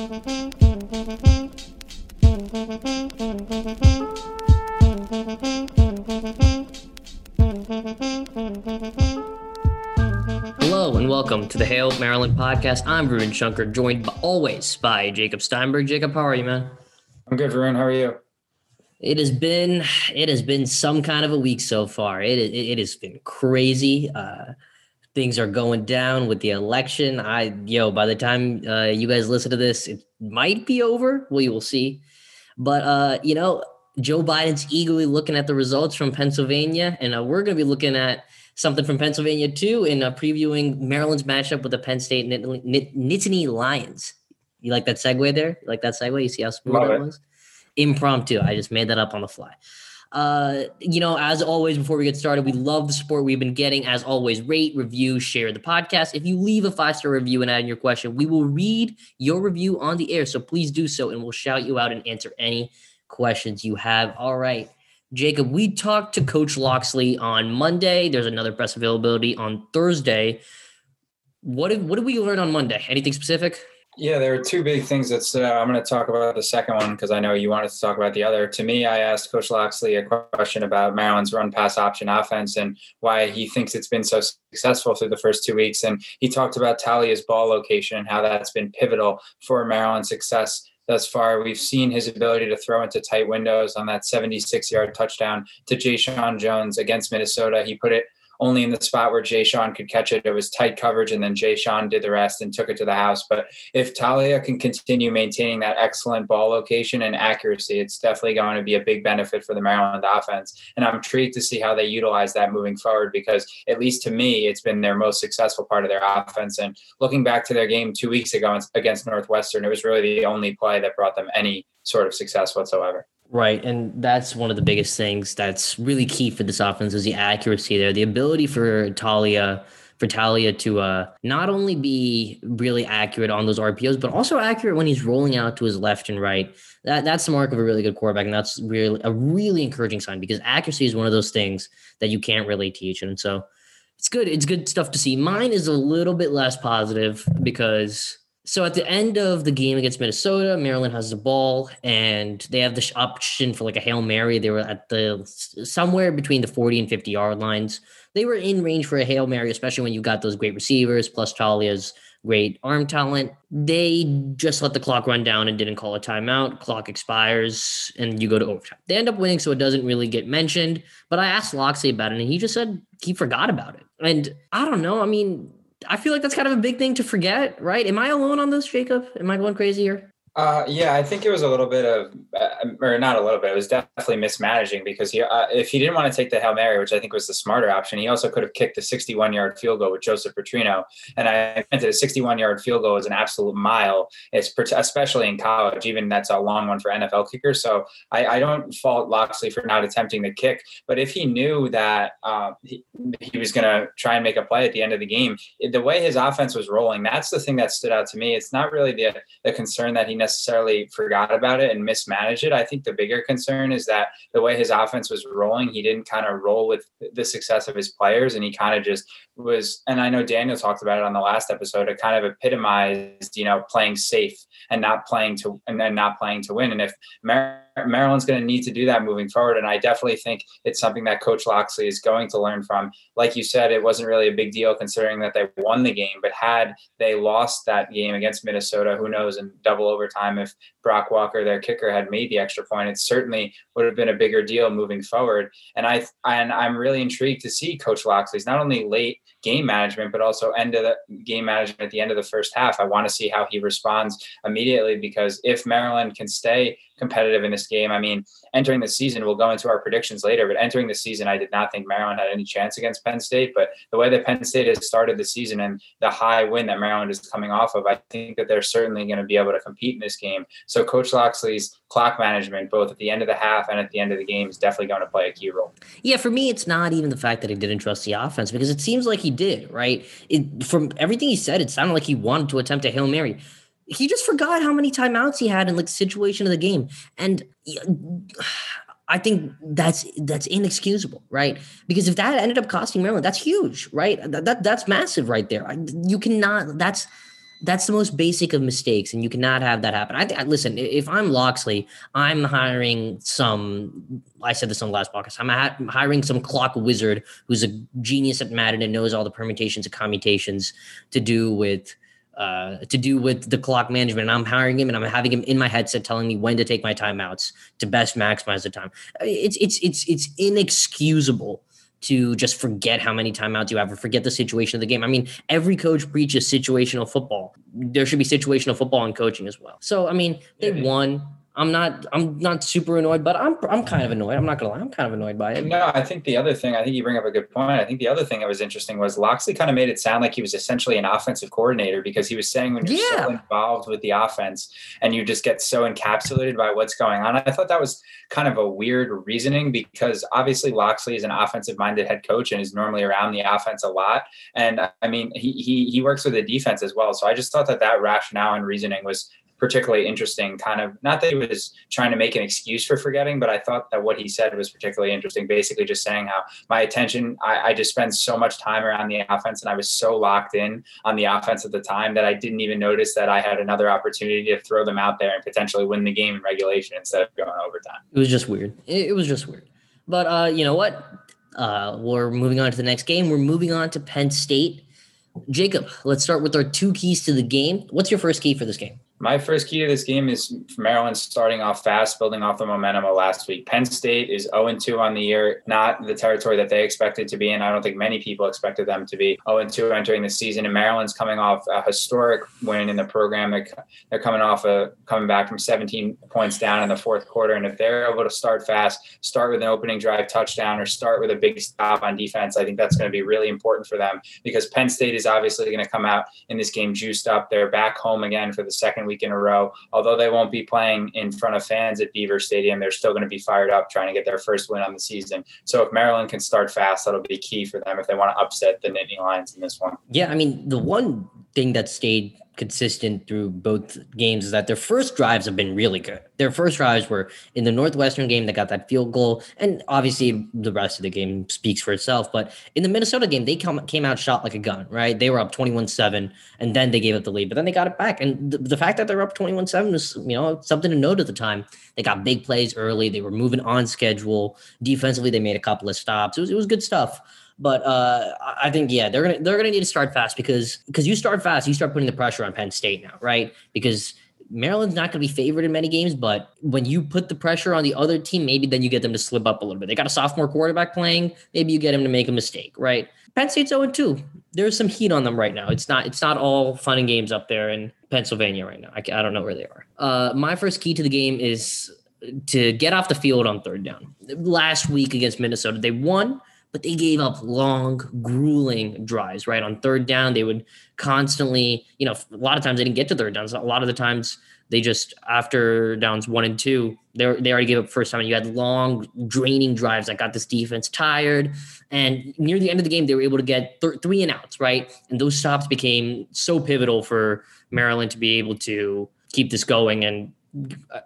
Hello and welcome to the Hail Maryland podcast. I'm Varun Shankar, joined by, always by Jacob Steinberg. Jacob, how are you, man? I'm good, Varun. How are you? It has been it has been some kind of a week so far. It it, it has been crazy. Uh, things are going down with the election. I yo, by the time uh, you guys listen to this, it might be over. We will see. But uh, you know, Joe Biden's eagerly looking at the results from Pennsylvania, and uh, we're going to be looking at something from Pennsylvania too in uh, previewing Maryland's matchup with the Penn State Nittany Lions. You like that segue there? You like that segue? You see how smooth that was? Impromptu. I just made that up on the fly. Uh, you know, as always, before we get started, we love the support we've been getting. As always, rate, review, share the podcast. If you leave a five star review and add in your question, we will read your review on the air. So please do so, and we'll shout you out and answer any questions you have. All right. Jacob, we talked to Coach Locksley on Monday. There's another press availability on Thursday. What did what did we learn on Monday? Anything specific? Yeah, there are two big things that stood uh, out. I'm going to talk about the second one because I know you wanted to talk about the other. To me, I asked Coach Locksley a question about Maryland's run pass option offense and why he thinks it's been so successful through the first two weeks. And he talked about Taulia's ball location and how that's been pivotal for Maryland's success thus far. We've seen his ability to throw into tight windows on that 76 yard touchdown to Jeshaun Jones against Minnesota. He put it only in the spot where Jeshaun could catch it. It was tight coverage, and then Jeshaun did the rest and took it to the house. But if Taulia can continue maintaining that excellent ball location and accuracy, it's definitely going to be a big benefit for the Maryland offense. And I'm intrigued to see how they utilize that moving forward because, at least to me, it's been their most successful part of their offense. And looking back to their game two weeks ago against Northwestern, it was really the only play that brought them any sort of success whatsoever. Right. And that's one of the biggest things that's really key for this offense is the accuracy there. The ability for Taulia for Taulia to uh, not only be really accurate on those RPOs, but also accurate when he's rolling out to his left and right. That that's the mark of a really good quarterback, and that's really a really encouraging sign because accuracy is one of those things that you can't really teach. And so it's good. It's good stuff to see. Mine is a little bit less positive because so at the end of the game against Minnesota, Maryland has the ball and they have the option for like a Hail Mary. They were at the somewhere between the 40 and 50 yard lines. They were in range for a Hail Mary, especially when you got those great receivers plus Taulia's great arm talent. They just let the clock run down and didn't call a timeout. Clock expires and you go to overtime. They end up winning, so it doesn't really get mentioned. But I asked Locksley about it and he just said he forgot about it. And I don't know. I mean, I feel like that's kind of a big thing to forget, right? Am I alone on this, Jacob? Am I going crazy here? Uh, yeah, I think it was a little bit of, uh, or not a little bit. It was definitely mismanaging because he, uh, if he didn't want to take the hail mary, which I think was the smarter option, he also could have kicked the 61 yard field goal with Joseph Petrino. And I meant that a 61 yard field goal is an absolute mile. It's especially in college, even that's a long one for NFL kickers. So I, I don't fault Locksley for not attempting the kick. But if he knew that uh, he, he was going to try and make a play at the end of the game, the way his offense was rolling, that's the thing that stood out to me. It's not really the the concern that he necessarily forgot about it and mismanaged it. I think the bigger concern is that the way his offense was rolling, he didn't kind of roll with the success of his players, and he kind of just was. And I know Daniel talked about it on the last episode. It kind of epitomized, you know, playing safe and not playing to and then not playing to win. And if Maryland's going to need to do that moving forward, and I definitely think it's something that Coach Locksley is going to learn from. Like you said, it wasn't really a big deal considering that they won the game, but had they lost that game against Minnesota, who knows in double overtime if Brock Walker, their kicker, had made the extra point, it certainly would have been a bigger deal moving forward. And I and I'm really intrigued to see Coach Locksley's not only late game management, but also end of the game management at the end of the first half. I want to see how he responds immediately because if Maryland can stay competitive in this game, I mean, entering the season, we'll go into our predictions later, but entering the season, I did not think Maryland had any chance against Penn State. But the way that Penn State has started the season and the high win that Maryland is coming off of, I think that they're certainly going to be able to compete in this game. So Coach Locksley's clock management, both at the end of the half and at the end of the game, is definitely going to play a key role. Yeah, for me, it's not even the fact that he didn't trust the offense because it seems like he did, right? It, from everything he said, it sounded like he wanted to attempt a Hail Mary he just forgot how many timeouts he had in like situation of the game and I think that's that's inexcusable, right? Because if that ended up costing Maryland, that's huge, right? That, that that's massive right there. You cannot. That's that's the most basic of mistakes, and you cannot have that happen. I, I listen. If I'm Locksley, I'm hiring some. I said this on the last podcast. I'm ha- hiring some clock wizard who's a genius at Madden and knows all the permutations and commutations to do with uh, to do with the clock management. And I'm hiring him and I'm having him in my headset telling me when to take my timeouts to best maximize the time. It's it's it's it's inexcusable to just forget how many timeouts you have or forget the situation of the game. I mean, every coach preaches situational football. There should be situational football in coaching as well. So I mean, they yeah. won. I'm not I'm not super annoyed, but I'm I'm kind of annoyed. I'm not gonna lie, I'm kind of annoyed by it. No, I think the other thing, I think you bring up a good point. I think the other thing that was interesting was Locksley kind of made it sound like he was essentially an offensive coordinator because he was saying when you're yeah. so involved with the offense and you just get so encapsulated by what's going on. I thought that was kind of a weird reasoning because obviously Locksley is an offensive minded head coach and is normally around the offense a lot. And I mean, he he he works with the defense as well. So I just thought that that rationale and reasoning was particularly interesting. Kind of not that he was trying to make an excuse for forgetting, but I thought that what he said was particularly interesting. Basically, just saying how my attention, I, I just spent so much time around the offense, and I was so locked in on the offense at the time that I didn't even notice that I had another opportunity to throw them out there and potentially win the game in regulation instead of going overtime. It was just weird. It, was just weird. But uh, you know what? Uh, we're moving on to the next game. We're moving on to Penn State. Jacob, let's start with our two keys to the game. What's your first key for this game? My first key to this game is Maryland starting off fast, building off the momentum of last week. Penn State is 0 2 on the year, not the territory that they expected to be in. I don't think many people expected them to be 0 2 entering the season. And Maryland's coming off a historic win in the program. They're, they're coming off a coming back from 17 points down in the fourth quarter. And if they're able to start fast, start with an opening drive touchdown, or start with a big stop on defense, I think that's going to be really important for them because Penn State is obviously going to come out in this game juiced up. They're back home again for the second week in a row. Although they won't be playing in front of fans at Beaver Stadium, they're still going to be fired up trying to get their first win on the season. So if Maryland can start fast, that'll be key for them if they want to upset the Nittany Lions in this one. Yeah, I mean, the one thing that stayed consistent through both games is that their first drives have been really good. Their first drives were in the Northwestern game that got that field goal, and obviously the rest of the game speaks for itself. But in the Minnesota game, they come, came out shot like a gun, right? They were up 21 7, and then they gave up the lead, but then they got it back. And the, the fact that they're up 21 7 was, you know, something to note at the time. They got big plays early, they were moving on schedule. Defensively, they made a couple of stops. It was, it was good stuff. But uh, I think yeah, they're gonna they're gonna need to start fast because because you start fast, you start putting the pressure on Penn State now, right? Because Maryland's not going to be favored in many games, but when you put the pressure on the other team, maybe then you get them to slip up a little bit. They got a sophomore quarterback playing, maybe you get him to make a mistake, right? Penn State's 0 2. There's some heat on them right now. It's not it's not all fun and games up there in Pennsylvania right now. I, I don't know where they are. Uh, my first key to the game is to get off the field on third down. Last week against Minnesota, they won, but they gave up long, grueling drives, right? On third down, they would constantly, you know, a lot of times they didn't get to third downs. A lot of the times they just, after downs one and two, they they already gave up first time. And you had long, draining drives that got this defense tired. And near the end of the game, they were able to get th- three and outs, right? And those stops became so pivotal for Maryland to be able to keep this going and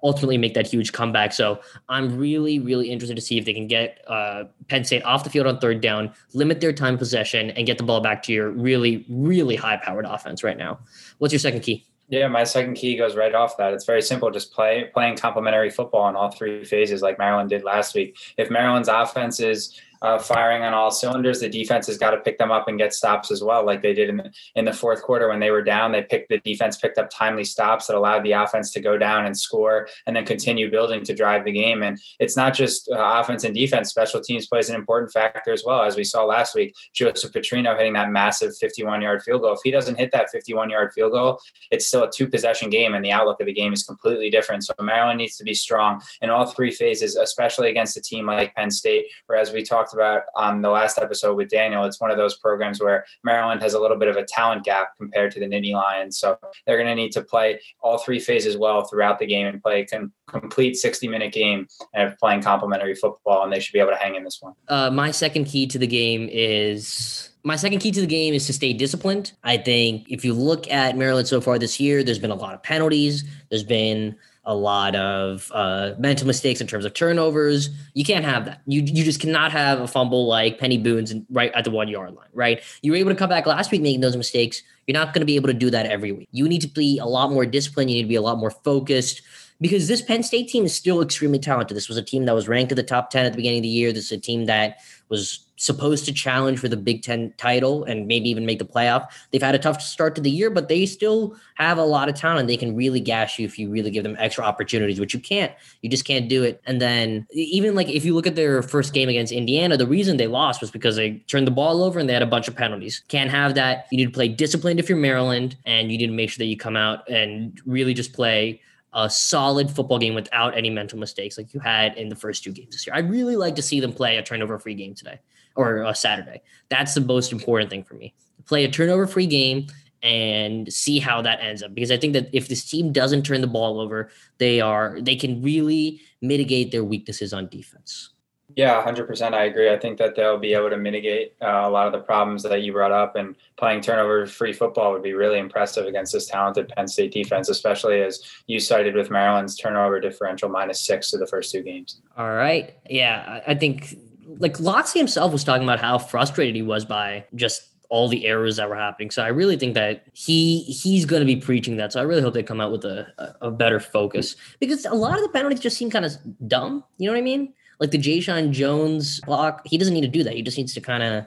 ultimately make that huge comeback. So I'm really, really interested to see if they can get uh, Penn State off the field on third down, limit their time possession, and get the ball back to your really, really high powered offense right now. What's your second key? Yeah, my second key goes right off that. It's very simple. Just play playing complementary football in all three phases, like Maryland did last week. If Maryland's offense is uh, firing on all cylinders. The defense has got to pick them up and get stops as well, like they did in the, in the fourth quarter when they were down. They picked the defense picked up timely stops that allowed the offense to go down and score, and then continue building to drive the game. And it's not just uh, offense and defense; special teams plays an important factor as well, as we saw last week. Joseph Petrino hitting that massive 51 yard field goal. If he doesn't hit that 51 yard field goal, it's still a two possession game, and the outlook of the game is completely different. So Maryland needs to be strong in all three phases, especially against a team like Penn State, where as we talked about on the last episode with Daniel, it's one of those programs where Maryland has a little bit of a talent gap compared to the Nittany Lions. So they're going to need to play all three phases well throughout the game and play a complete 60 minute game and playing complementary football, and they should be able to hang in this one. Uh, my second key to the game is my second key to the game is to stay disciplined. I think if you look at Maryland so far this year, there's been a lot of penalties. There's been a lot of uh, mental mistakes in terms of turnovers. You can't have that. You you just cannot have a fumble like Peny Boone's right at the one yard line, right? You were able to come back last week making those mistakes. You're not going to be able to do that every week. You need to be a lot more disciplined. You need to be a lot more focused because this Penn State team is still extremely talented. This was a team that was ranked at the top 10 at the beginning of the year. This is a team that was supposed to challenge for the Big Ten title and maybe even make the playoff. They've had a tough start to the year, but they still have a lot of talent. They can really gash you if you really give them extra opportunities, which you can't. You just can't do it. And then even like if you look at their first game against Indiana, the reason they lost was because they turned the ball over and they had a bunch of penalties. Can't have that. You need to play disciplined if you're Maryland, and you need to make sure that you come out and really just play a solid football game without any mental mistakes like you had in the first two games this year. I'd really like to see them play a turnover free game today or a Saturday. That's the most important thing for me. Play a turnover free game and see how that ends up because I think that if this team doesn't turn the ball over, they are they can really mitigate their weaknesses on defense. Yeah, 100%. I agree. I think that they'll be able to mitigate uh, a lot of the problems that you brought up, and playing turnover free football would be really impressive against this talented Penn State defense, especially as you cited with Maryland's turnover differential minus six to the first two games. All right. Yeah, I think like Locksley himself was talking about how frustrated he was by just all the errors that were happening. So I really think that he he's going to be preaching that. So I really hope they come out with a, a, a better focus because a lot of the penalties just seem kind of dumb. You know what I mean? Like the Jeshaun Jones block, he doesn't need to do that. He just needs to kind of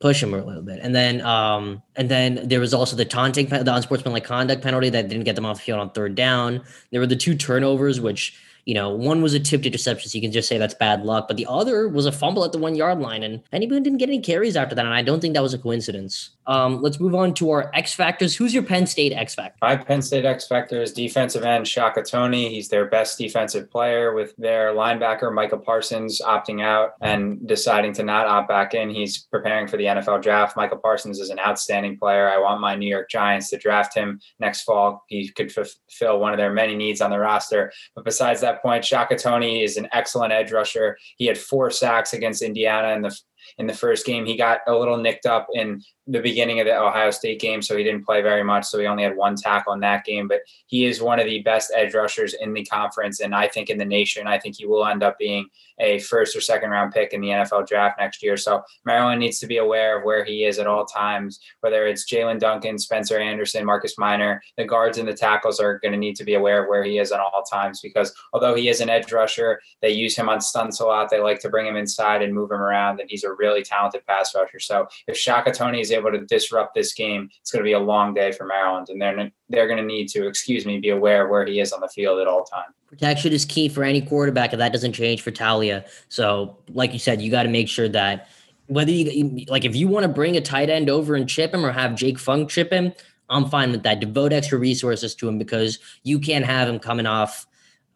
push him a little bit. And then um and then there was also the taunting the unsportsmanlike conduct penalty that didn't get them off the field on third down. There were the two turnovers which you know, one was a tipped interception, so you can just say that's bad luck, but the other was a fumble at the one yard line, and Peny Boone didn't get any carries after that, and I don't think that was a coincidence. Um, let's move on to our X factors. Who's your Penn State X factor? My Penn State X factor is defensive end Shaka Toney. He's their best defensive player, with their linebacker Michael Parsons opting out and deciding to not opt back in. He's preparing for the NFL draft. Michael Parsons is an outstanding player. I want my New York Giants to draft him next fall. He could fulfill one of their many needs on the roster. But besides that point, Shaka Toney is an excellent edge rusher. He had four sacks against Indiana in the in the first game. He got a little nicked up in the beginning of the Ohio State game, so he didn't play very much. So he only had one tackle in that game. But he is one of the best edge rushers in the conference, and I think in the nation. I think he will end up being a first or second round pick in the NFL draft next year. So Maryland needs to be aware of where he is at all times, whether it's Jaelyn Duncan, Spencer Anderson, Marcus Minor. The guards and the tackles are going to need to be aware of where he is at all times because although he is an edge rusher, they use him on stunts a lot. They like to bring him inside and move him around, and he's a really talented pass rusher. So if Shaka Toney is able to disrupt this game, it's going to be a long day for Maryland, and they're they're going to need to, excuse me, be aware of where he is on the field at all times. Protection is key for any quarterback, and that doesn't change for Taulia. So, like you said, you got to make sure that whether you like if you want to bring a tight end over and chip him or have Jake Funk chip him, I'm fine with that. Devote extra resources to him because you can't have him coming off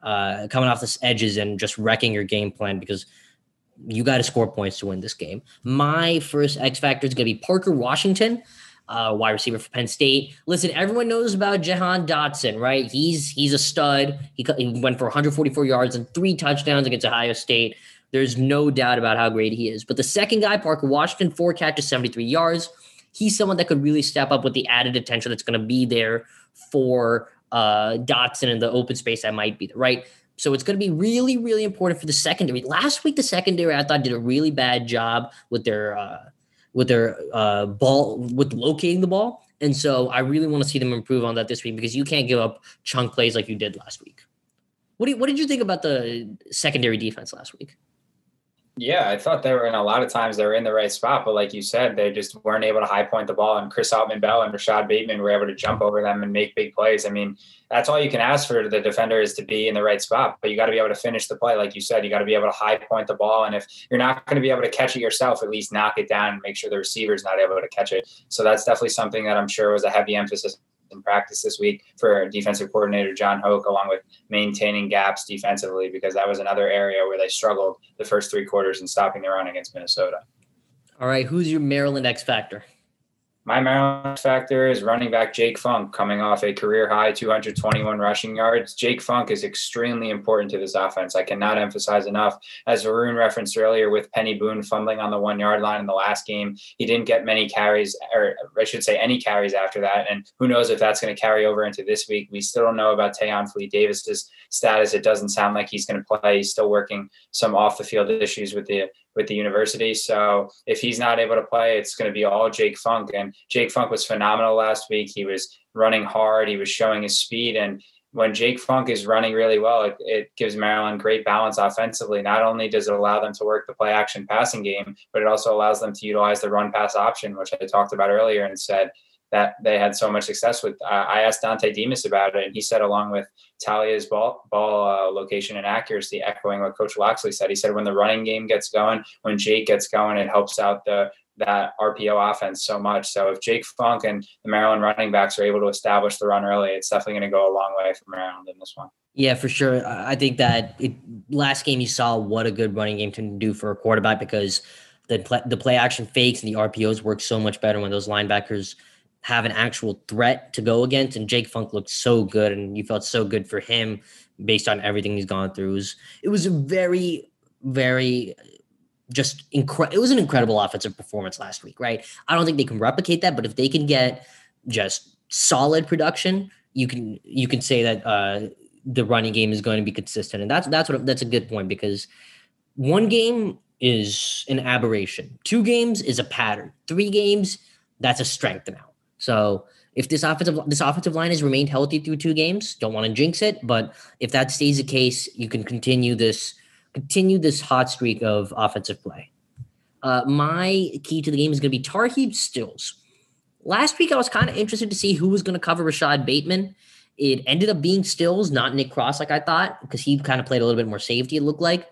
uh, coming off the edges and just wrecking your game plan because you got to score points to win this game. My first X factor is going to be Parker Washington, uh, wide receiver for Penn State. Listen, everyone knows about Jahan Dotson, right? He's he's a stud. He, he went for 144 yards and three touchdowns against Ohio State. There's no doubt about how great he is. But the second guy, Parker Washington, four catches, 73 yards. He's someone that could really step up with the added attention that's going to be there for uh, Dotson in the open space that might be there, right? So it's going to be really, really important for the secondary. Last week, the secondary I thought did a really bad job with their uh, with their uh, ball with locating the ball, and so I really want to see them improve on that this week because you can't give up chunk plays like you did last week. What do you, what did you think about the secondary defense last week? Yeah, I thought they were in a lot of times they were in the right spot, but like you said, they just weren't able to high point the ball. And Chris Autman Bell and Rashod Bateman were able to jump over them and make big plays. I mean, that's all you can ask for the defender is to be in the right spot, but you got to be able to finish the play. Like you said, you got to be able to high point the ball. And if you're not going to be able to catch it yourself, at least knock it down and make sure the receiver's not able to catch it. So that's definitely something that I'm sure was a heavy emphasis in practice this week for defensive coordinator Jon Hoke, along with maintaining gaps defensively, because that was another area where they struggled the first three quarters in stopping the run against Minnesota. All right, who's your Maryland X factor? My Maryland factor is running back Jake Funk coming off a career high 221 rushing yards. Jake Funk is extremely important to this offense. I cannot emphasize enough. As Varun referenced earlier, with Peny Boone fumbling on the one yard line in the last game, he didn't get many carries, or I should say, any carries after that. And who knows if that's going to carry over into this week? We still don't know about Tayon Fleet Davis's status. It doesn't sound like he's going to play. He's still working some off the field issues with the with the university. So if he's not able to play, it's going to be all Jake Funk. And Jake Funk was phenomenal last week. He was running hard. He was showing his speed. And when Jake Funk is running really well, it, it gives Maryland great balance offensively. Not only does it allow them to work the play action passing game, but it also allows them to utilize the run pass option, which I talked about earlier and said that they had so much success with. Uh, I asked Dontay Demus about it, and he said, along with Taulia's ball ball uh, location and accuracy, echoing what Coach Locksley said. He said, when the running game gets going, when Jake gets going, it helps out the that RPO offense so much. So if Jake Funk and the Maryland running backs are able to establish the run early, it's definitely going to go a long way for Maryland in this one. Yeah, for sure. I think that it, last game you saw what a good running game can do for a quarterback because the play, the play action fakes and the RPOs work so much better when those linebackers – have an actual threat to go against. And Jake Funk looked so good, and you felt so good for him based on everything he's gone through. It was, it was a very, very just incredible. It was an incredible offensive performance last week, right? I don't think they can replicate that, but if they can get just solid production, you can you can say that uh, the running game is going to be consistent, and that's that's what that's a good point because one game is an aberration, two games is a pattern, three games that's a strength now. So if this offensive this offensive line has remained healthy through two games, don't want to jinx it, but if that stays the case, you can continue this continue this hot streak of offensive play. Uh, my key to the game is going to be Tarheeb Stills. Last week, I was kind of interested to see who was going to cover Rashod Bateman. It ended up being Stills, not Nick Cross, like I thought, because he kind of played a little bit more safety, it looked like.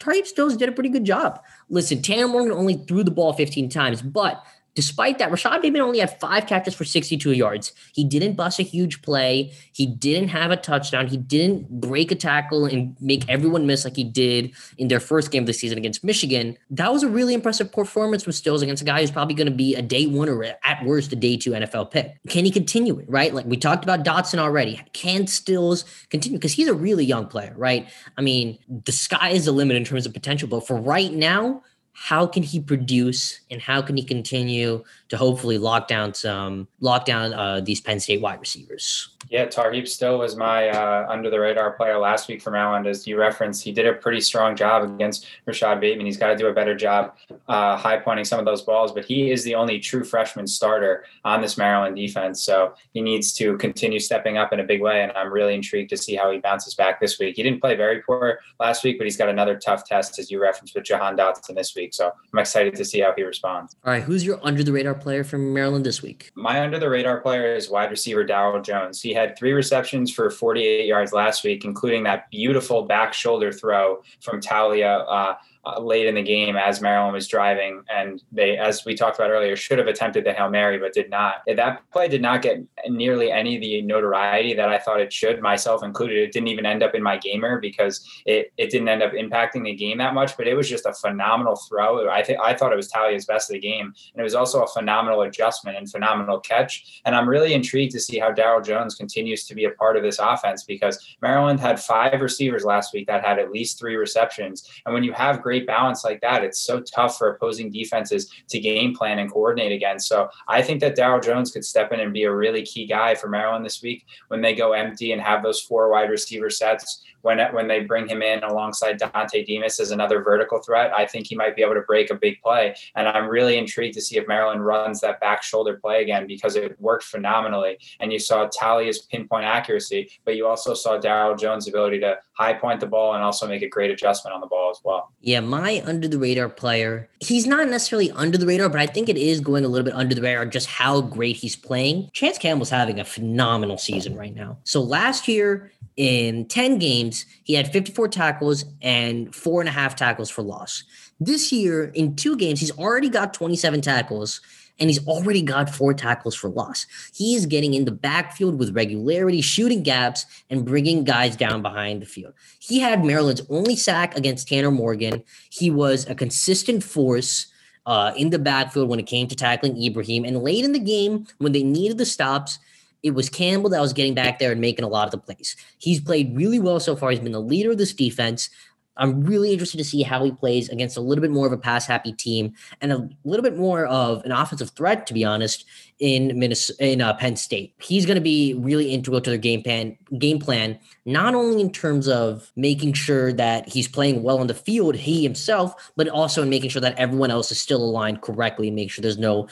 Tarheeb Stills did a pretty good job. Listen, Tanner Morgan only threw the ball 15 times, but Despite that, Rashod Bateman only had five catches for 62 yards. He didn't bust a huge play. He didn't have a touchdown. He didn't break a tackle and make everyone miss like he did in their first game of the season against Michigan. That was a really impressive performance from Stills against a guy who's probably going to be a day one or at worst a day two NFL pick. Can he continue it, right? Like we talked about Dotson already. Can Stills continue? Because he's a really young player, right? I mean, the sky is the limit in terms of potential, but for right now, how can he produce and how can he continue to hopefully lock down some lock down uh, these Penn State wide receivers? Yeah, Tarheeb still was my uh, under the radar player last week for Maryland. As you referenced, he did a pretty strong job against Rashod Bateman. He's got to do a better job uh, high pointing some of those balls, but he is the only true freshman starter on this Maryland defense. So he needs to continue stepping up in a big way. And I'm really intrigued to see how he bounces back this week. He didn't play very poor last week, but he's got another tough test, as you referenced, with Jahan Dotson this week. So I'm excited to see how he responds. All right. Who's your under the radar player from Maryland this week? My under the radar player is wide receiver Darryl Jones. He had three receptions for 48 yards last week, including that beautiful back shoulder throw from Taulia. Uh, uh, late in the game as Maryland was driving. And they, as we talked about earlier, should have attempted the Hail Mary, but did not. That play did not get nearly any of the notoriety that I thought it should, myself included. It didn't even end up in my gamer because it, it didn't end up impacting the game that much, but it was just a phenomenal throw. I think I thought it was Taulia's best of the game. And it was also a phenomenal adjustment and phenomenal catch. And I'm really intrigued to see how Darryl Jones continues to be a part of this offense because Maryland had five receivers last week that had at least three receptions. And when you have great balance like that, it's so tough for opposing defenses to game plan and coordinate against. So I think that Darryl Jones could step in and be a really key guy for Maryland this week when they go empty and have those four wide receiver sets when when they bring him in alongside Dontay Demus as another vertical threat, I think he might be able to break a big play. And I'm really intrigued to see if Maryland runs that back shoulder play again because it worked phenomenally. And you saw Taulia's pinpoint accuracy, but you also saw Darryl Jones' ability to high point the ball and also make a great adjustment on the ball as well. Yeah, my under the radar player, he's not necessarily under the radar, but I think it is going a little bit under the radar just how great he's playing. Chance Campbell's having a phenomenal season right now. So last year, in 10 games, he had 54 tackles and four and a half tackles for loss. This year, in two games, he's already got 27 tackles and he's already got four tackles for loss. He is getting in the backfield with regularity, shooting gaps, and bringing guys down behind the field. He had Maryland's only sack against Tanner Morgan. He was a consistent force uh, in the backfield when it came to tackling Ibrahim. And late in the game, when they needed the stops, it was Campbell that was getting back there and making a lot of the plays. He's played really well so far. He's been the leader of this defense. I'm really interested to see how he plays against a little bit more of a pass happy team and a little bit more of an offensive threat, to be honest, in Minnesota, in uh, Penn State. He's going to be really integral to their game plan. Game plan, not only in terms of making sure that he's playing well on the field, he himself, but also in making sure that everyone else is still aligned correctly, make sure there's no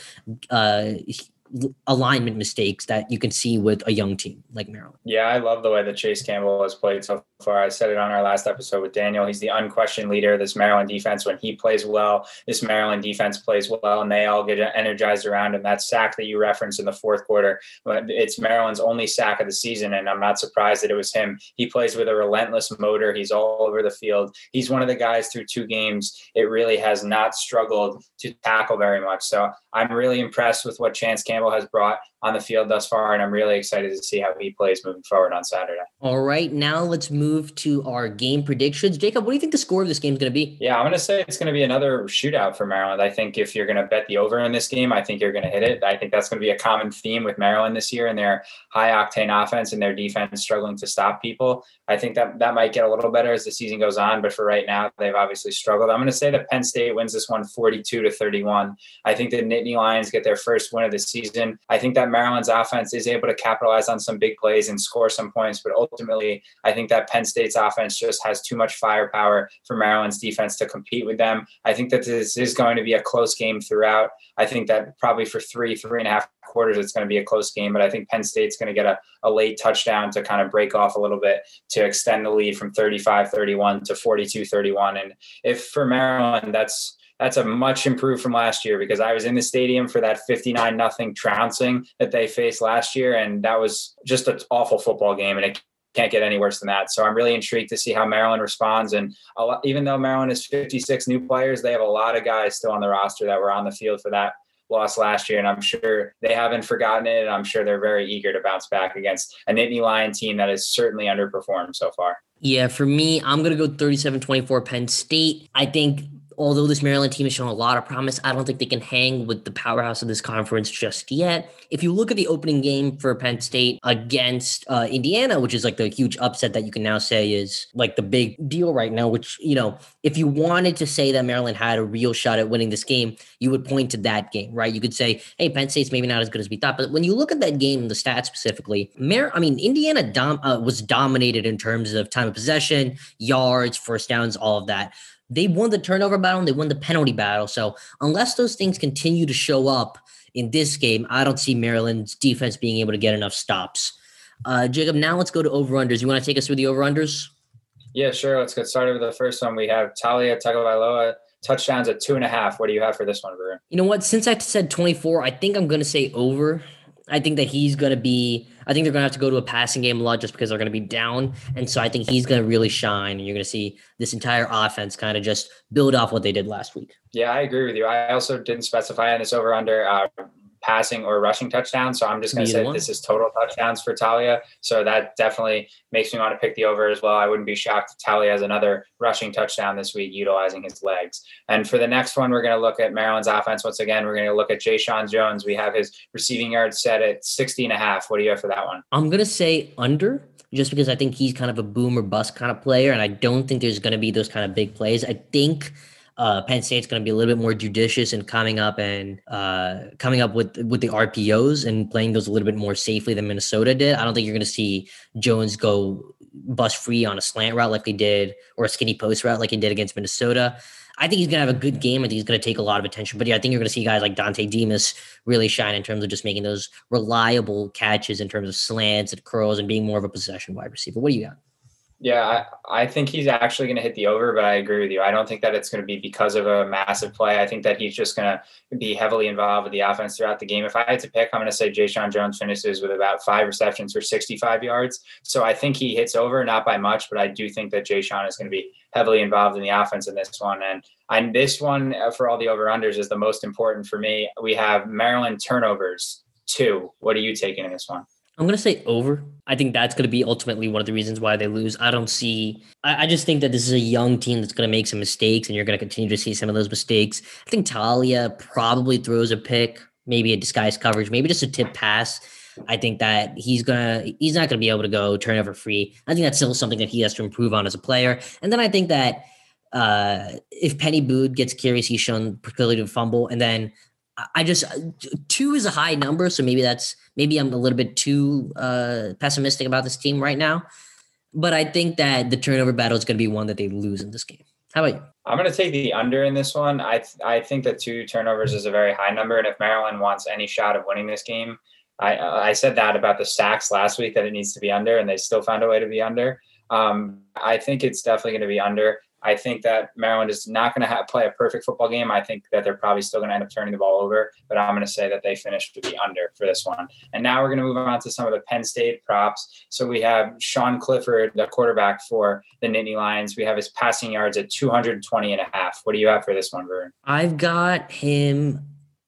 uh, alignment mistakes that you can see with a young team like Maryland. Yeah, I love the way that Chase Campbell has played so far. I said it on our last episode with Daniel. He's the unquestioned leader of this Maryland defense. When he plays well, this Maryland defense plays well, and they all get energized around him. That sack that you referenced in the fourth quarter, it's Maryland's only sack of the season, and I'm not surprised that it was him. He plays with a relentless motor. He's all over the field. He's one of the guys through two games. It really has not struggled to tackle very much. So I'm really impressed with what Chance Campbell has brought on the field thus far, and I'm really excited to see how he plays moving forward on Saturday. All right, now let's move to our game predictions. Jacob, what do you think the score of this game is going to be? Yeah, I'm going to say it's going to be another shootout for Maryland. I think if you're going to bet the over in this game, I think you're going to hit it. I think that's going to be a common theme with Maryland this year and their high octane offense and their defense struggling to stop people. I think that that might get a little better as the season goes on, but for right now, they've obviously struggled. I'm going to say that Penn State wins this one 42 to 31. I think the Nittany Lions get their first win of the season. I think that Maryland's offense is able to capitalize on some big plays and score some points, but ultimately, I think that Penn State's offense just has too much firepower for Maryland's defense to compete with them. I think that this is going to be a close game throughout. I think that probably for three, three and a half quarters, it's going to be a close game, but I think Penn State's going to get a, a late touchdown to kind of break off a little bit to extend the lead from 35 31 to 42 31. And if for Maryland, that's that's a much improved from last year because I was in the stadium for that 59 nothing trouncing that they faced last year. And that was just an awful football game. And it can't get any worse than that. So I'm really intrigued to see how Maryland responds. And lot, even though Maryland is 56 new players, they have a lot of guys still on the roster that were on the field for that loss last year, and I'm sure they haven't forgotten it. And I'm sure they're very eager to bounce back against a Nittany Lion team that has certainly underperformed so far. Yeah, for me, I'm going to go 37 24 Penn State. I think although this Maryland team has shown a lot of promise, I don't think they can hang with the powerhouse of this conference just yet. If you look at the opening game for Penn State against uh, Indiana, which is like the huge upset that you can now say is like the big deal right now, which, you know, if you wanted to say that Maryland had a real shot at winning this game, you would point to that game, right? You could say, hey, Penn State's maybe not as good as we thought. But when you look at that game, the stats specifically, Mar- I mean, Indiana dom- uh, was dominated in terms of time of possession, yards, first downs, all of that they won the turnover battle and they won the penalty battle. So unless those things continue to show up in this game, I don't see Maryland's defense being able to get enough stops. Uh, Jacob, now let's go to over unders. You want to take us through the over unders? Yeah, sure. Let's get started with the first one. We have Taulia Tagovailoa touchdowns at two and a half. What do you have for this one, Varun? You know what? Since I said 24, I think I'm going to say over. I think that he's going to be. I think they're going to have to go to a passing game a lot just because they're going to be down, and so I think he's going to really shine. And you're going to see this entire offense kind of just build off what they did last week. Yeah, I agree with you. I also didn't specify on this over under. Uh, passing or rushing touchdowns. So I'm just going to say one. this is total touchdowns for Taulia. So that definitely makes me want to pick the over as well. I wouldn't be shocked if Taulia has another rushing touchdown this week utilizing his legs. And for the next one, we're going to look at Maryland's offense. Once again, we're going to look at Jeshaun Jones. We have his receiving yards set at 60 and a half. What do you have for that one? I'm going to say under just because I think he's kind of a boom or bust kind of player. And I don't think there's going to be those kind of big plays. I think – uh, Penn State's going to be a little bit more judicious in coming up and uh, coming up with with the RPOs and playing those a little bit more safely than Minnesota did. I don't think you're going to see Jones go bust free on a slant route like they did or a skinny post route like he did against Minnesota. I think he's going to have a good game. I think he's going to take a lot of attention. But yeah, I think you're going to see guys like Dontay Demus really shine in terms of just making those reliable catches in terms of slants and curls and being more of a possession wide receiver. What do you got? Yeah, I, I think he's actually going to hit the over, but I agree with you. I don't think that it's going to be because of a massive play. I think that he's just going to be heavily involved with the offense throughout the game. If I had to pick, I'm going to say Jeshaun Jones finishes with about five receptions for 65 yards. So I think he hits over, not by much, but I do think that Jeshaun is going to be heavily involved in the offense in this one. And and this one uh, for all the over unders is the most important for me. We have Maryland turnovers two. What are you taking in this one? I'm gonna say over. I think that's gonna be ultimately one of the reasons why they lose. I don't see. I, I just think that this is a young team that's gonna make some mistakes, and you're gonna continue to see some of those mistakes. I think Taulia probably throws a pick, maybe a disguise coverage, maybe just a tip pass. I think that he's gonna he's not gonna be able to go turnover free. I think that's still something that he has to improve on as a player. And then I think that uh, if Peny Boone gets curious, he's shown proclivity to fumble. And then I just two is a high number, so maybe that's maybe I'm a little bit too uh, pessimistic about this team right now. But I think that the turnover battle is going to be one that they lose in this game. How about you? I'm going to take the under in this one. I th- I think that two turnovers is a very high number, and if Maryland wants any shot of winning this game, I I said that about the sacks last week that it needs to be under, and they still found a way to be under. Um, I think it's definitely going to be under. I think that Maryland is not going to play a perfect football game. I think that they're probably still going to end up turning the ball over, but I'm going to say that they finished to be under for this one. And now we're going to move on to some of the Penn State props. So we have Sean Clifford, the quarterback for the Nittany Lions. We have his passing yards at 220 and a half. What do you have for this one, Vern? I've got him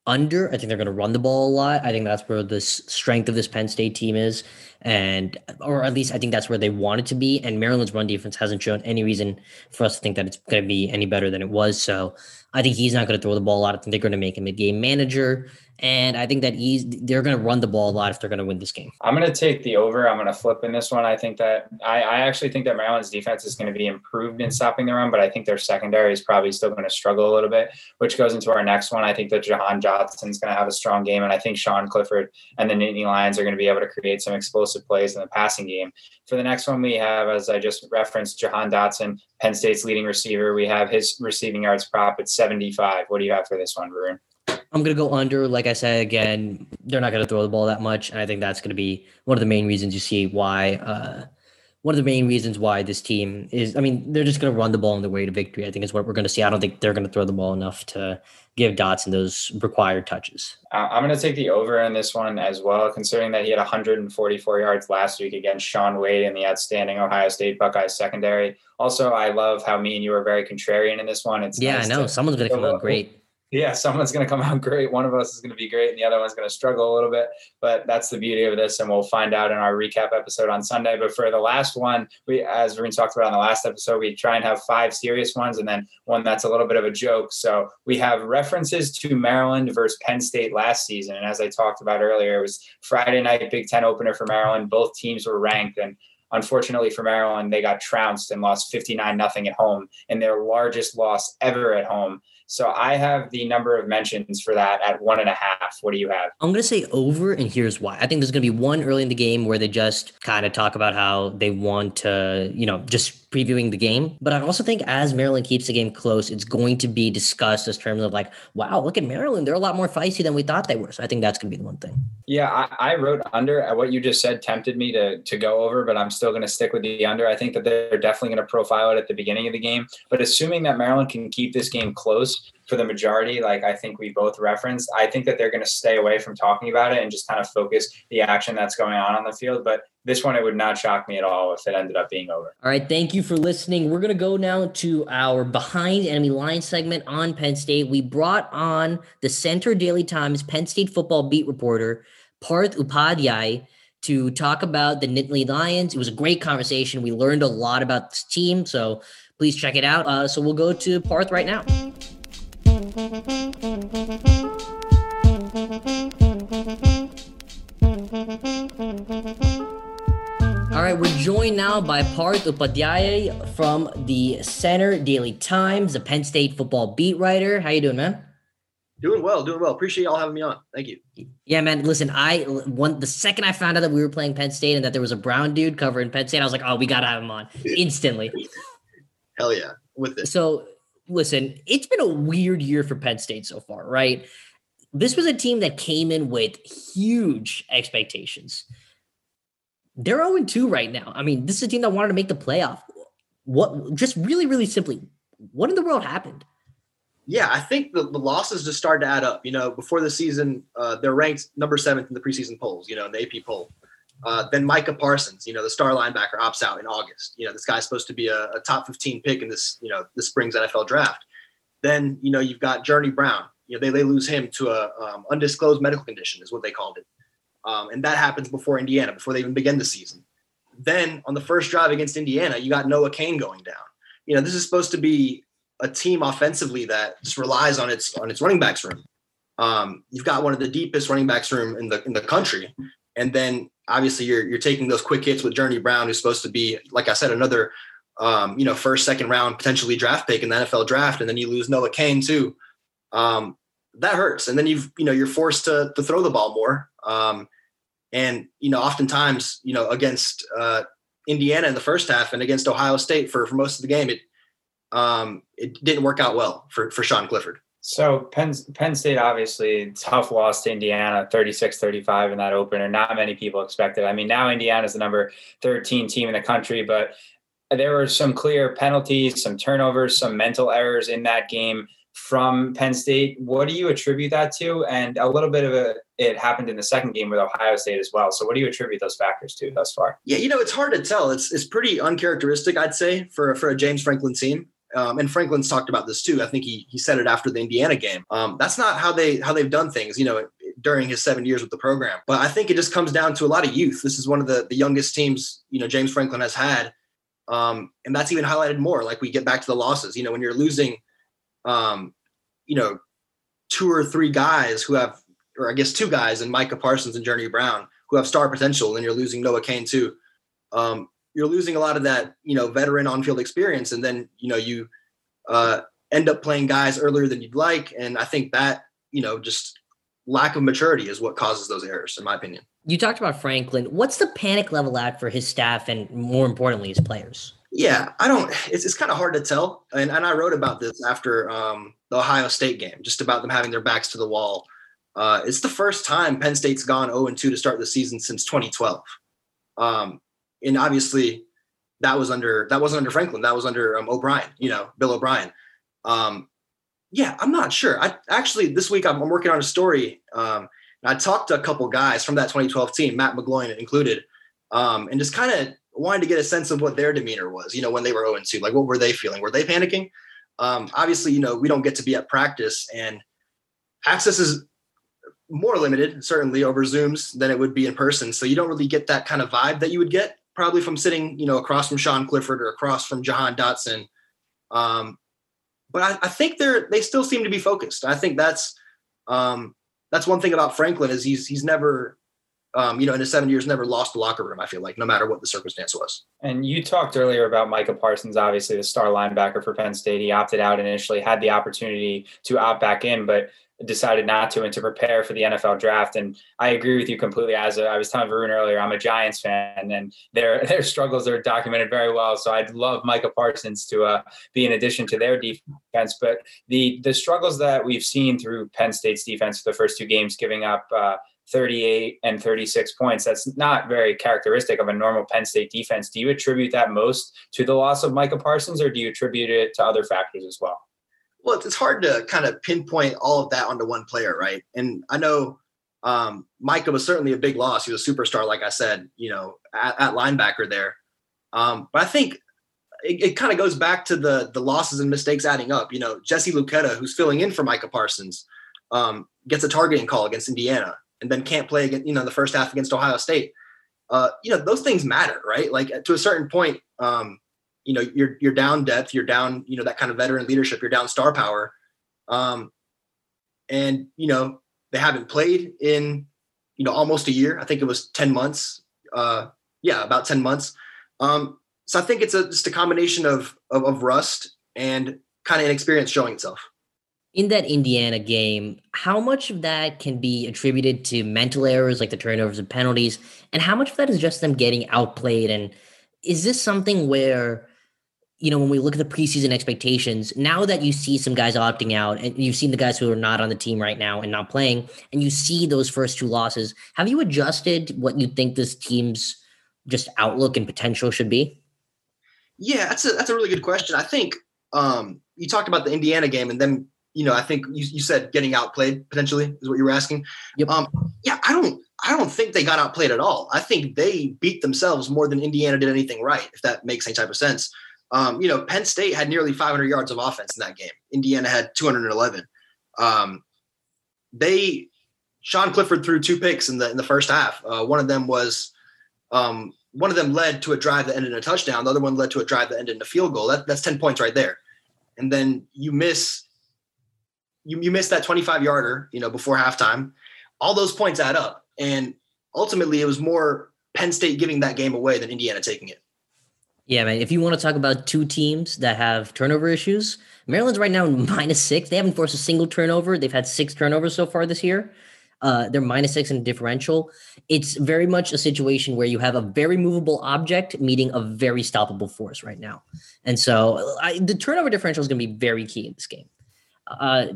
under. I think they're going to run the ball a lot. I think that's where the strength of this Penn State team is and or at least I think that's where they want it to be. And Maryland's run defense hasn't shown any reason for us to think that it's going to be any better than it was. So I think he's not going to throw the ball a lot. I think they're going to make him a game manager. And I think that he's they're going to run the ball a lot if they're going to win this game. I'm going to take the over. I'm going to flip in this one. I think that I, I actually think that Maryland's defense is going to be improved in stopping the run, but I think their secondary is probably still going to struggle a little bit, which goes into our next one. I think that Jahan Johnson's going to have a strong game, and I think Sean Clifford and the Nittany Lions are going to be able to create some explosive plays in the passing game. For the next one, we have, as I just referenced, Jahan Dotson, Penn State's leading receiver. We have his receiving yards prop at 75. What do you have for this one, Varun? I'm going to go under. Like I said, again, they're not going to throw the ball that much. And I think that's going to be one of the main reasons you see why, uh, one of the main reasons why this team is, I mean, they're just going to run the ball on the way to victory. I think is what we're going to see. I don't think they're going to throw the ball enough to give Dotson those required touches. Uh, I'm going to take the over in this one as well, considering that he had 144 yards last week against Shaun Wade in the outstanding Ohio State Buckeyes secondary. Also, I love how me and you are very contrarian in this one. It's yeah, nice I know someone's going to come out great yeah, someone's going to come out great. One of us is going to be great, and the other one's going to struggle a little bit. But that's the beauty of this, and we'll find out in our recap episode on Sunday. But for the last one, we, as Varun talked about in the last episode, we try and have five serious ones, and then one that's a little bit of a joke. So we have references to Maryland versus Penn State last season, and as I talked about earlier, it was Friday night Big Ten opener for Maryland. Both teams were ranked, and unfortunately for Maryland, they got trounced and lost 59 nothing at home in their largest loss ever at home. So I have the number of mentions for that at one and a half. What do you have? I'm going to say over, and here's why. I think there's going to be one early in the game where they just kind of talk about how they want to, you know, just previewing the game. But I also think as Maryland keeps the game close, it's going to be discussed as terms of like, wow, look at Maryland. They're a lot more feisty than we thought they were. So I think that's going to be the one thing. Yeah, I, I wrote under. What you just said tempted me to to go over, but I'm still going to stick with the under. I think that they're definitely going to profile it at the beginning of the game. But assuming that Maryland can keep this game close, for the majority, like I think we both referenced, I think that they're going to stay away from talking about it and just kind of focus the action that's going on on the field. But this one, it would not shock me at all if it ended up being over. All right. Thank you for listening. We're going to go now to our behind enemy line segment on Penn State. We brought on the Centre Daily Times Penn State football beat reporter, Parth Upadhyay to talk about the Nittany Lions. It was a great conversation. We learned a lot about this team, so please check it out. Uh, so we'll go to Parth right now. Joined now by Parth Upadhyay from the Centre Daily Times, the Penn State football beat writer. How you doing, man? Doing well, doing well. Appreciate y'all having me on. Thank you. Yeah, man. Listen, I one the second I found out that we were playing Penn State and that there was a brown dude covering Penn State, I was like, oh, we gotta have him on instantly. Hell yeah, with this. So listen, it's been a weird year for Penn State so far, right? This was a team that came in with huge expectations. They're 0 2 right now. I mean, this is a team that wanted to make the playoff. What, just really, really simply, what in the world happened? Yeah, I think the, the losses just started to add up. You know, before the season, uh, they're ranked number seventh in the preseason polls, you know, in the AP poll. Uh, then Micah Parsons, you know, the star linebacker, opts out in August. You know, this guy's supposed to be a, a, top 15 pick in this, you know, this spring's NFL draft. Then, you know, you've got Journey Brown. You know, they, they lose him to a um, undisclosed medical condition, is what they called it. Um, and that happens before Indiana, before they even begin the season. Then on the first drive against Indiana, you got Noah Cain going down. You know, this is supposed to be a team offensively that just relies on its on its running backs room. Um, you've got one of the deepest running backs room in the in the country, and then obviously you're you're taking those quick hits with Journey Brown, who's supposed to be, like I said, another um, you know first second round potentially draft pick in the NFL draft, and then you lose Noah Cain too. Um, that hurts, and then you've you know you're forced to to throw the ball more. Um, and you know, oftentimes, you know, against uh, Indiana in the first half and against Ohio State for for most of the game, it um, it didn't work out well for for Sean Clifford. So Penn, Penn State obviously tough loss to Indiana 36-35 in that opener. Not many people expected. I mean, now Indiana is the number 13 team in the country, but there were some clear penalties, some turnovers, some mental errors in that game from Penn State. What do you attribute that to? And a little bit of a, it happened in the second game with Ohio State as well. So what do you attribute those factors to thus far? Yeah, you know, it's hard to tell. It's it's pretty uncharacteristic, I'd say, for for a James Franklin team. Um, and Franklin's talked about this too. I think he he said it after the Indiana game. Um, that's not how they how they've done things, you know, during his seven years with the program. But I think it just comes down to a lot of youth. This is one of the the youngest teams, you know, James Franklin has had. Um, and that's even highlighted more. Like we get back to the losses. You know, when you're losing um, you know, two or three guys who have, or I guess two guys, and Micah Parsons and Journey Brown who have star potential, and you're losing Noah Cain too. Um, you're losing a lot of that, you know, veteran on-field experience, and then you know you uh, end up playing guys earlier than you'd like, and I think that you know just lack of maturity is what causes those errors, in my opinion. You talked about Franklin. What's the panic level at for his staff and more importantly, his players? Yeah, I don't. It's, it's kind of hard to tell, and and I wrote about this after um, the Ohio State game, just about them having their backs to the wall. Uh, it's the first time Penn State's gone 0 and 2 to start the season since 2012, um, and obviously that was under that wasn't under Franklin, that was under um, O'Brien, you know, Bill O'Brien. Um, yeah, I'm not sure. I actually this week I'm, I'm working on a story. Um, I talked to a couple guys from that 2012 team, Matt McGloin included, um, and just kind of wanted to get a sense of what their demeanor was, you know, when they were 0 2. Like, what were they feeling? Were they panicking? Um, obviously, you know, we don't get to be at practice, and access is more limited, certainly over Zooms than it would be in person. So you don't really get that kind of vibe that you would get probably from sitting, you know, across from Sean Clifford or across from Jahan Dotson. Um, but I, I, think they're they still seem to be focused. I think that's um, that's one thing about Franklin is he's he's never um, you know, in his seven years, never lost the locker room. I feel like no matter what the circumstance was. And you talked earlier about Micah Parsons, obviously the star linebacker for Penn State. He opted out initially, had the opportunity to opt back in, but decided not to and to prepare for the NFL draft. And I agree with you completely. As I was telling Varun earlier, I'm a Giants fan, and their their struggles are documented very well. So I'd love Micah Parsons to uh, be in addition to their defense. But the the struggles that we've seen through Penn State's defense for the first two games, giving up. Uh, 38 and 36 points. That's not very characteristic of a normal Penn State defense. Do you attribute that most to the loss of Micah Parsons, or do you attribute it to other factors as well? Well, it's hard to kind of pinpoint all of that onto one player, right? And I know um, Micah was certainly a big loss. He was a superstar, like I said, you know, at, at linebacker there. Um, but I think it, it kind of goes back to the the losses and mistakes adding up. You know, Jesse Luketa, who's filling in for Micah Parsons, um, gets a targeting call against Indiana and then can't play against, you know, the first half against Ohio State. Uh, you know, those things matter, right? Like to a certain point, um, you know, you're you're down depth, you're down, you know, that kind of veteran leadership, you're down star power. Um, and you know, they haven't played in, you know, almost a year. I think it was 10 months. Uh, yeah, about 10 months. Um, so I think it's a, just a combination of, of, of rust and kind of inexperience showing itself in that Indiana game, how much of that can be attributed to mental errors like the turnovers and penalties, and how much of that is just them getting outplayed? And is this something where, you know, when we look at the preseason expectations, now that you see some guys opting out and you've seen the guys who are not on the team right now and not playing, and you see those first two losses, have you adjusted what you think this team's just outlook and potential should be? Yeah, that's a that's a really good question. I think um, you talked about the Indiana game and then you know, I think you, you said getting outplayed potentially is what you were asking. Yep. Um, yeah, I don't I don't think they got outplayed at all. I think they beat themselves more than Indiana did anything right, if that makes any type of sense. Um, you know, Penn State had nearly 500 yards of offense in that game. Indiana had 211. Um, they Sean Clifford threw two picks in the in the first half. Uh, one of them was um, one of them led to a drive that ended in a touchdown. The other one led to a drive that ended in a field goal. That, that's ten points right there. And then you miss you you miss that 25 yarder, you know, before halftime. All those points add up. And ultimately it was more Penn State giving that game away than Indiana taking it. Yeah, man. If you want to talk about two teams that have turnover issues, Maryland's right now minus six. They haven't forced a single turnover. They've had six turnovers so far this year. Uh, they're minus six in differential. It's very much a situation where you have a very movable object meeting a very stoppable force right now. And so I, the turnover differential is going to be very key in this game. Uh,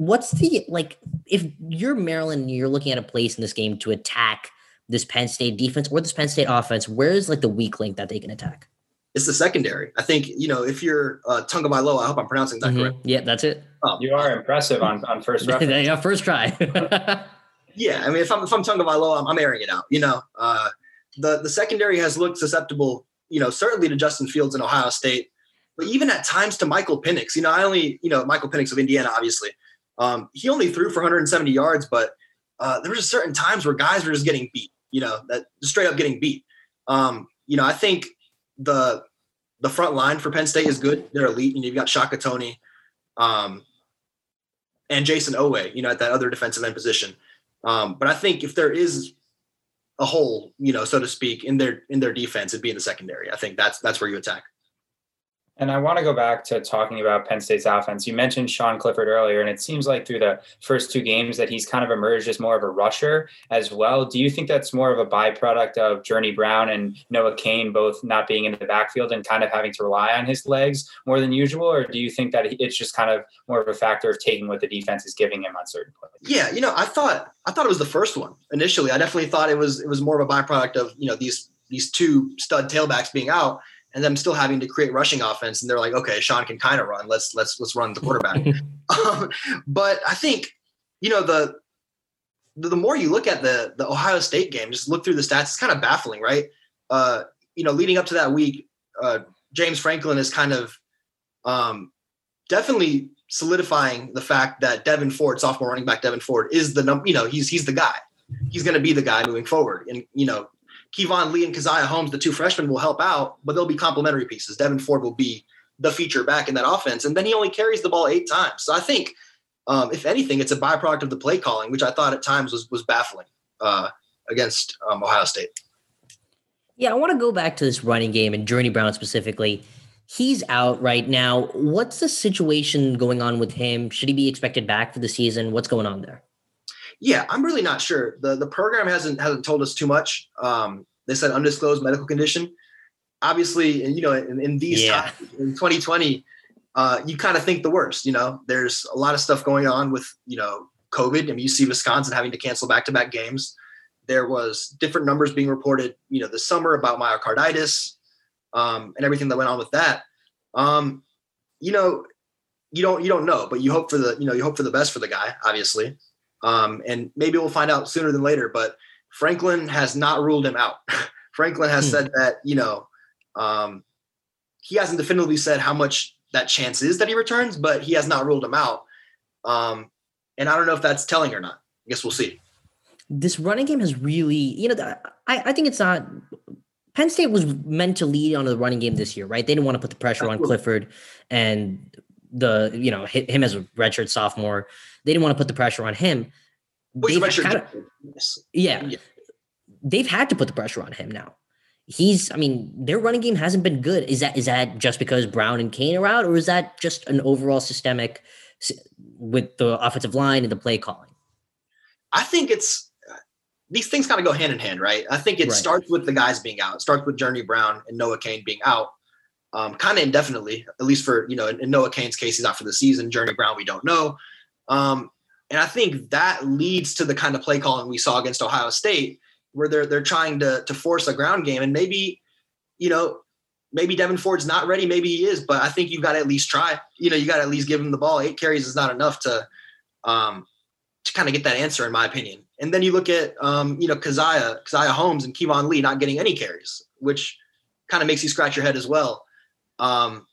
what's the like if you're Maryland and you're looking at a place in this game to attack this Penn State defense or this Penn State offense, where's like the weak link that they can attack? It's the secondary. I think, you know, if you're uh, Tagovailoa, I hope I'm pronouncing that mm-hmm. correct. Yeah, that's it. Oh. You are impressive on, on first reference. yeah, first try. yeah, I mean, if I'm if I'm Tagovailoa, I'm, I'm airing it out. You know, uh, the the secondary has looked susceptible. You know, certainly to Justin Fields in Ohio State, but even at times to Michael Penix. You know, I only you know Michael Penix of Indiana, obviously. Um, he only threw for 170 yards, but uh, there just certain times where guys were just getting beat. You know, that straight up getting beat. Um, you know, I think the the front line for Penn State is good. They're elite. You know, you've got Shaka Toney Um, and Jayson Oweh, you know, at that other defensive end position. Um, but I think if there is a hole, you know, so to speak, in their in their defense, it'd be in the secondary. I think that's that's where you attack. And I want to go back to talking about Penn State's offense. You mentioned Sean Clifford earlier, and it seems like through the first two games that he's kind of emerged as more of a rusher as well. Do you think that's more of a byproduct of Journey Brown and Noah Cain both not being in the backfield and kind of having to rely on his legs more than usual? Or do you think that it's just kind of more of a factor of taking what the defense is giving him on certain plays? Yeah, you know, I thought I thought it was the first one initially. I definitely thought it was it was more of a byproduct of, you know, these these two stud tailbacks being out and them still having to create rushing offense. And they're like, okay, Sean can kind of run. Let's let's let's run the quarterback. um, but I think you know the, the the more you look at the the Ohio State game, just look through the stats. It's kind of baffling, right? Uh, you know, leading up to that week, uh, James Franklin is kind of um, definitely solidifying the fact that Devyn Ford, sophomore running back Devyn Ford, is the number. You know, he's he's the guy. He's going to be the guy moving forward. And you know, Keyvone Lee and Caziah Holmes, the two freshmen, will help out, but they'll be complementary pieces. Devyn Ford will be the feature back in that offense. And then he only carries the ball eight times. So I think, um, if anything, it's a byproduct of the play calling, which I thought at times was, was baffling uh, against um, Ohio State. Yeah, I want to go back to this running game and Journey Brown specifically. He's out right now. What's the situation going on with him? Should he be expected back for the season? What's going on there? Yeah, I'm really not sure. the The program hasn't hasn't told us too much. Um, they said undisclosed medical condition. Obviously, you know, in, in these yeah. times in 2020, uh, you kind of think the worst. You know, there's a lot of stuff going on with you know COVID. I mean, you see Wisconsin having to cancel back to back games. There was different numbers being reported, you know, this summer about myocarditis um, and everything that went on with that. Um, you know, you don't you don't know, but you hope for the you know you hope for the best for the guy, obviously. Um, and maybe we'll find out sooner than later. But Franklin has not ruled him out. Franklin has hmm. said that, you know, um, he hasn't definitively said how much that chance is that he returns, but he has not ruled him out. Um, and I don't know if that's telling or not. I guess we'll see. This running game has really, you know, I, I think it's not. Penn State was meant to lead on the running game this year, right? They didn't want to put the pressure on Clifford and the, you know, him as a redshirt sophomore. They didn't want to put the pressure on him. Kinda, yeah, yeah, they've had to put the pressure on him now. He's, I mean, their running game hasn't been good. Is that is that just because Brown and Cain are out, or is that just an overall systemic with the offensive line and the play calling? I think it's these things kind of go hand in hand, right? I think it right. starts with the guys being out. It starts with Journey Brown and Noah Cain being out, um, kind of indefinitely, at least for you know, in, in Noah Cain's case, he's out for the season. Journey Brown, we don't know. Um, and I think that leads to the kind of play calling we saw against Ohio State, where they're they're trying to to force a ground game. And maybe, you know, maybe Devyn Ford's not ready, maybe he is, but I think you've got to at least try. You know, you got to at least give him the ball. Eight carries is not enough to um to kind of get that answer, in my opinion. And then you look at um, you know, Caziah, Caziah Holmes and Keyvone Lee not getting any carries, which kind of makes you scratch your head as well. Um,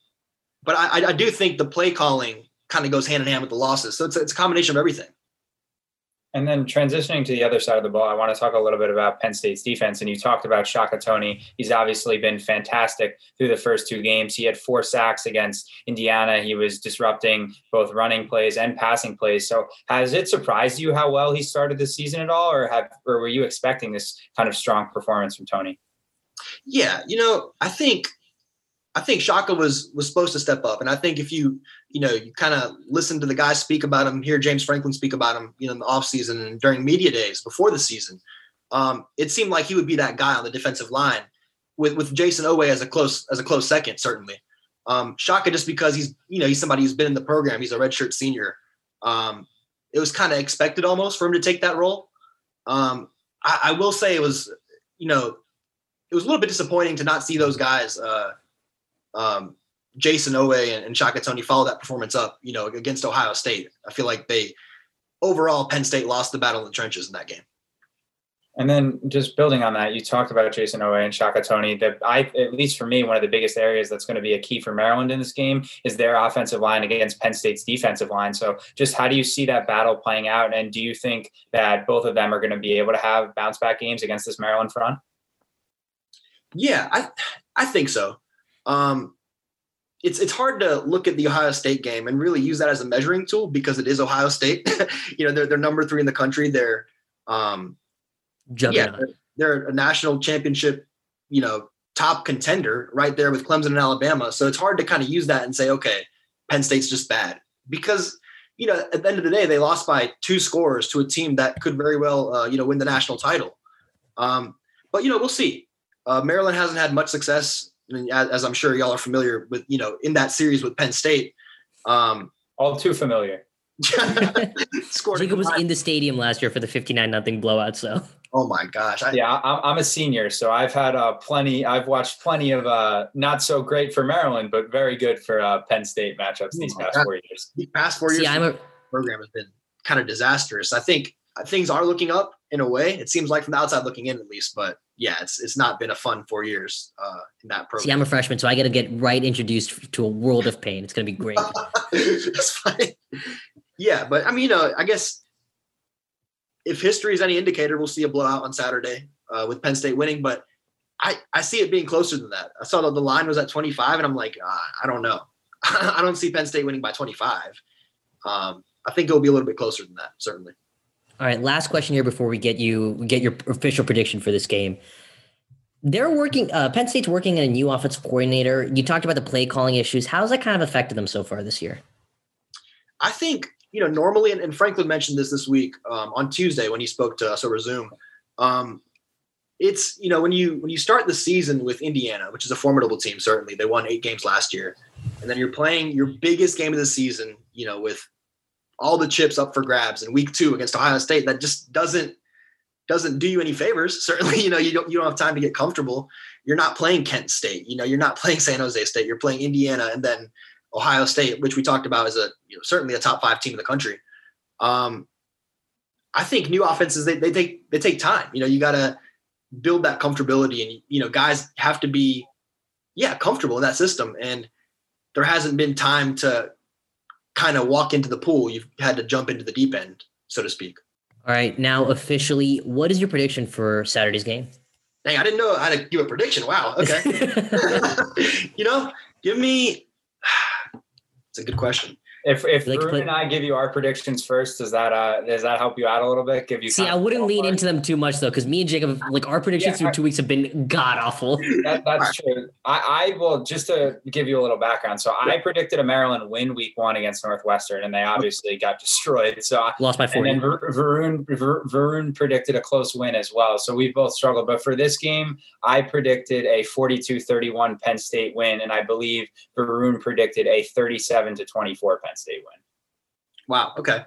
but I, I do think the play calling kind of goes hand in hand with the losses. So it's, it's a combination of everything. And then transitioning to the other side of the ball, I want to talk a little bit about Penn State's defense. And you talked about Shaka Toney. He's obviously been fantastic through the first two games. He had four sacks against Indiana. He was disrupting both running plays and passing plays. So has it surprised you how well he started the season at all, or have or were you expecting this kind of strong performance from Toney? Yeah, you know, I think I think Shaka was was supposed to step up, and I think if you you know you kind of listen to the guys speak about him, hear James Franklin speak about him, you know, in the offseason and during media days before the season, um, it seemed like he would be that guy on the defensive line with with Jayson Oweh as a close as a close second, certainly. Um, Shaka just because he's you know he's somebody who's been in the program, he's a redshirt senior. Um, it was kind of expected almost for him to take that role. Um, I, I will say it was you know it was a little bit disappointing to not see those guys. Uh, um, Jayson Oweh and, and Shaka Toney follow that performance up, you know, against Ohio State. I feel like they overall Penn State lost the battle in the trenches in that game. And then just building on that, you talked about Jayson Oweh and Shaka Toney. That I, at least for me, one of the biggest areas that's going to be a key for Maryland in this game is their offensive line against Penn State's defensive line. So, just how do you see that battle playing out? And do you think that both of them are going to be able to have bounce back games against this Maryland front? Yeah, I I think so. Um, it's it's hard to look at the Ohio State game and really use that as a measuring tool because it is Ohio State. you know, they're they're number three in the country. They're um, yeah, they're, they're, a national championship, you know, top contender right there with Clemson and Alabama. So it's hard to kind of use that and say, okay, Penn State's just bad because you know at the end of the day they lost by two scores to a team that could very well uh, you know win the national title. Um, but you know we'll see. Uh, Maryland hasn't had much success as I'm sure y'all are familiar with, you know, in that series with Penn State. Um, All too familiar. scored Jacob was in the stadium last year for the 59 nothing blowout. So. Oh my gosh! I, yeah, I'm, I'm a senior, so I've had uh, plenty. I've watched plenty of uh, not so great for Maryland, but very good for uh, Penn State matchups these oh past God. four years. The past four years, See, I'm a, program has been kind of disastrous. I think things are looking up in a way. It seems like from the outside looking in, at least. But yeah, it's it's not been a fun four years uh, in that program. See, I'm a freshman, so I got to get right introduced to a world of pain. It's going to be great. That's fine. Yeah, but I mean, you know, I guess if history is any indicator, we'll see a blowout on Saturday uh, with Penn State winning. But I I see it being closer than that. I saw that the line was at 25, and I'm like, uh, I don't know. I don't see Penn State winning by 25. Um, I think it'll be a little bit closer than that, certainly. All right, last question here before we get you get your official prediction for this game. They're working. Uh, Penn State's working in a new offensive coordinator. You talked about the play calling issues. How's that kind of affected them so far this year? I think you know normally, and, and Franklin mentioned this this week um, on Tuesday when he spoke to us over Zoom. Um, it's you know when you when you start the season with Indiana, which is a formidable team. Certainly, they won eight games last year, and then you're playing your biggest game of the season. You know with all the chips up for grabs in week two against Ohio State. That just doesn't doesn't do you any favors. Certainly, you know, you don't you don't have time to get comfortable. You're not playing Kent State, you know, you're not playing San Jose State, you're playing Indiana and then Ohio State, which we talked about as a you know, certainly a top five team in the country. Um, I think new offenses they, they take they take time. You know, you gotta build that comfortability and you know, guys have to be yeah, comfortable in that system. And there hasn't been time to kind of walk into the pool, you've had to jump into the deep end, so to speak. All right. Now, officially, what is your prediction for Saturday's game? Dang, I didn't know how to give a prediction. Wow. Okay. you know, give me. It's a good question. If if like, and I give you our predictions first, does that uh does that help you out a little bit? Give you see, I wouldn't lean into them too much though, because me and Jacob, like our predictions yeah, through two weeks have been god awful. That, that's true. I, I will just to give you a little background. So I predicted a Maryland win week one against Northwestern, and they obviously got destroyed. So lost by four. And then Varun Varun predicted a close win as well. So we both struggled. But for this game, I predicted a 42-31 Penn State win, and I believe Varun predicted a 37 to 24 Penn State win. Wow. Okay.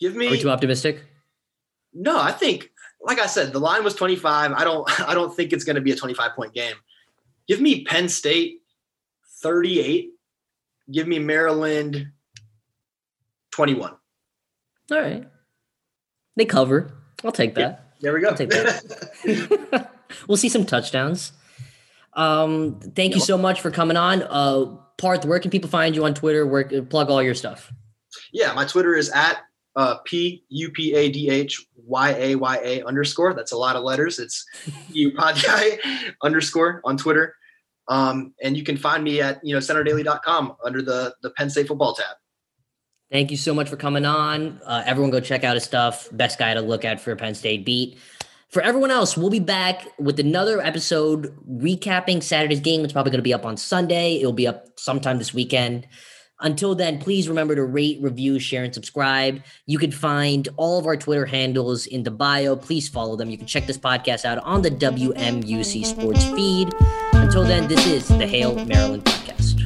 Give me. Are we too optimistic? No, I think, like I said, the line was 25. I don't. I don't think it's going to be a 25 point game. Give me Penn State 38. Give me Maryland 21. All right. They cover. I'll take that. Yeah, there we go. I'll take that. we'll see some touchdowns. Um, thank you so much for coming on. Uh, Parth, where can people find you on Twitter? Where plug all your stuff? Yeah, my Twitter is at uh, P U P A D H Y A Y A underscore. That's a lot of letters. It's you Padjai underscore on Twitter. Um, and you can find me at you know centredaily.com under the the Penn State football tab. Thank you so much for coming on. Uh, everyone, go check out his stuff. Best guy to look at for Penn State beat. For everyone else, we'll be back with another episode recapping Saturday's game. It's probably going to be up on Sunday. It'll be up sometime this weekend. Until then, please remember to rate, review, share, and subscribe. You can find all of our Twitter handles in the bio. Please follow them. You can check this podcast out on the WMUC Sports feed. Until then, this is the Hail Maryland podcast.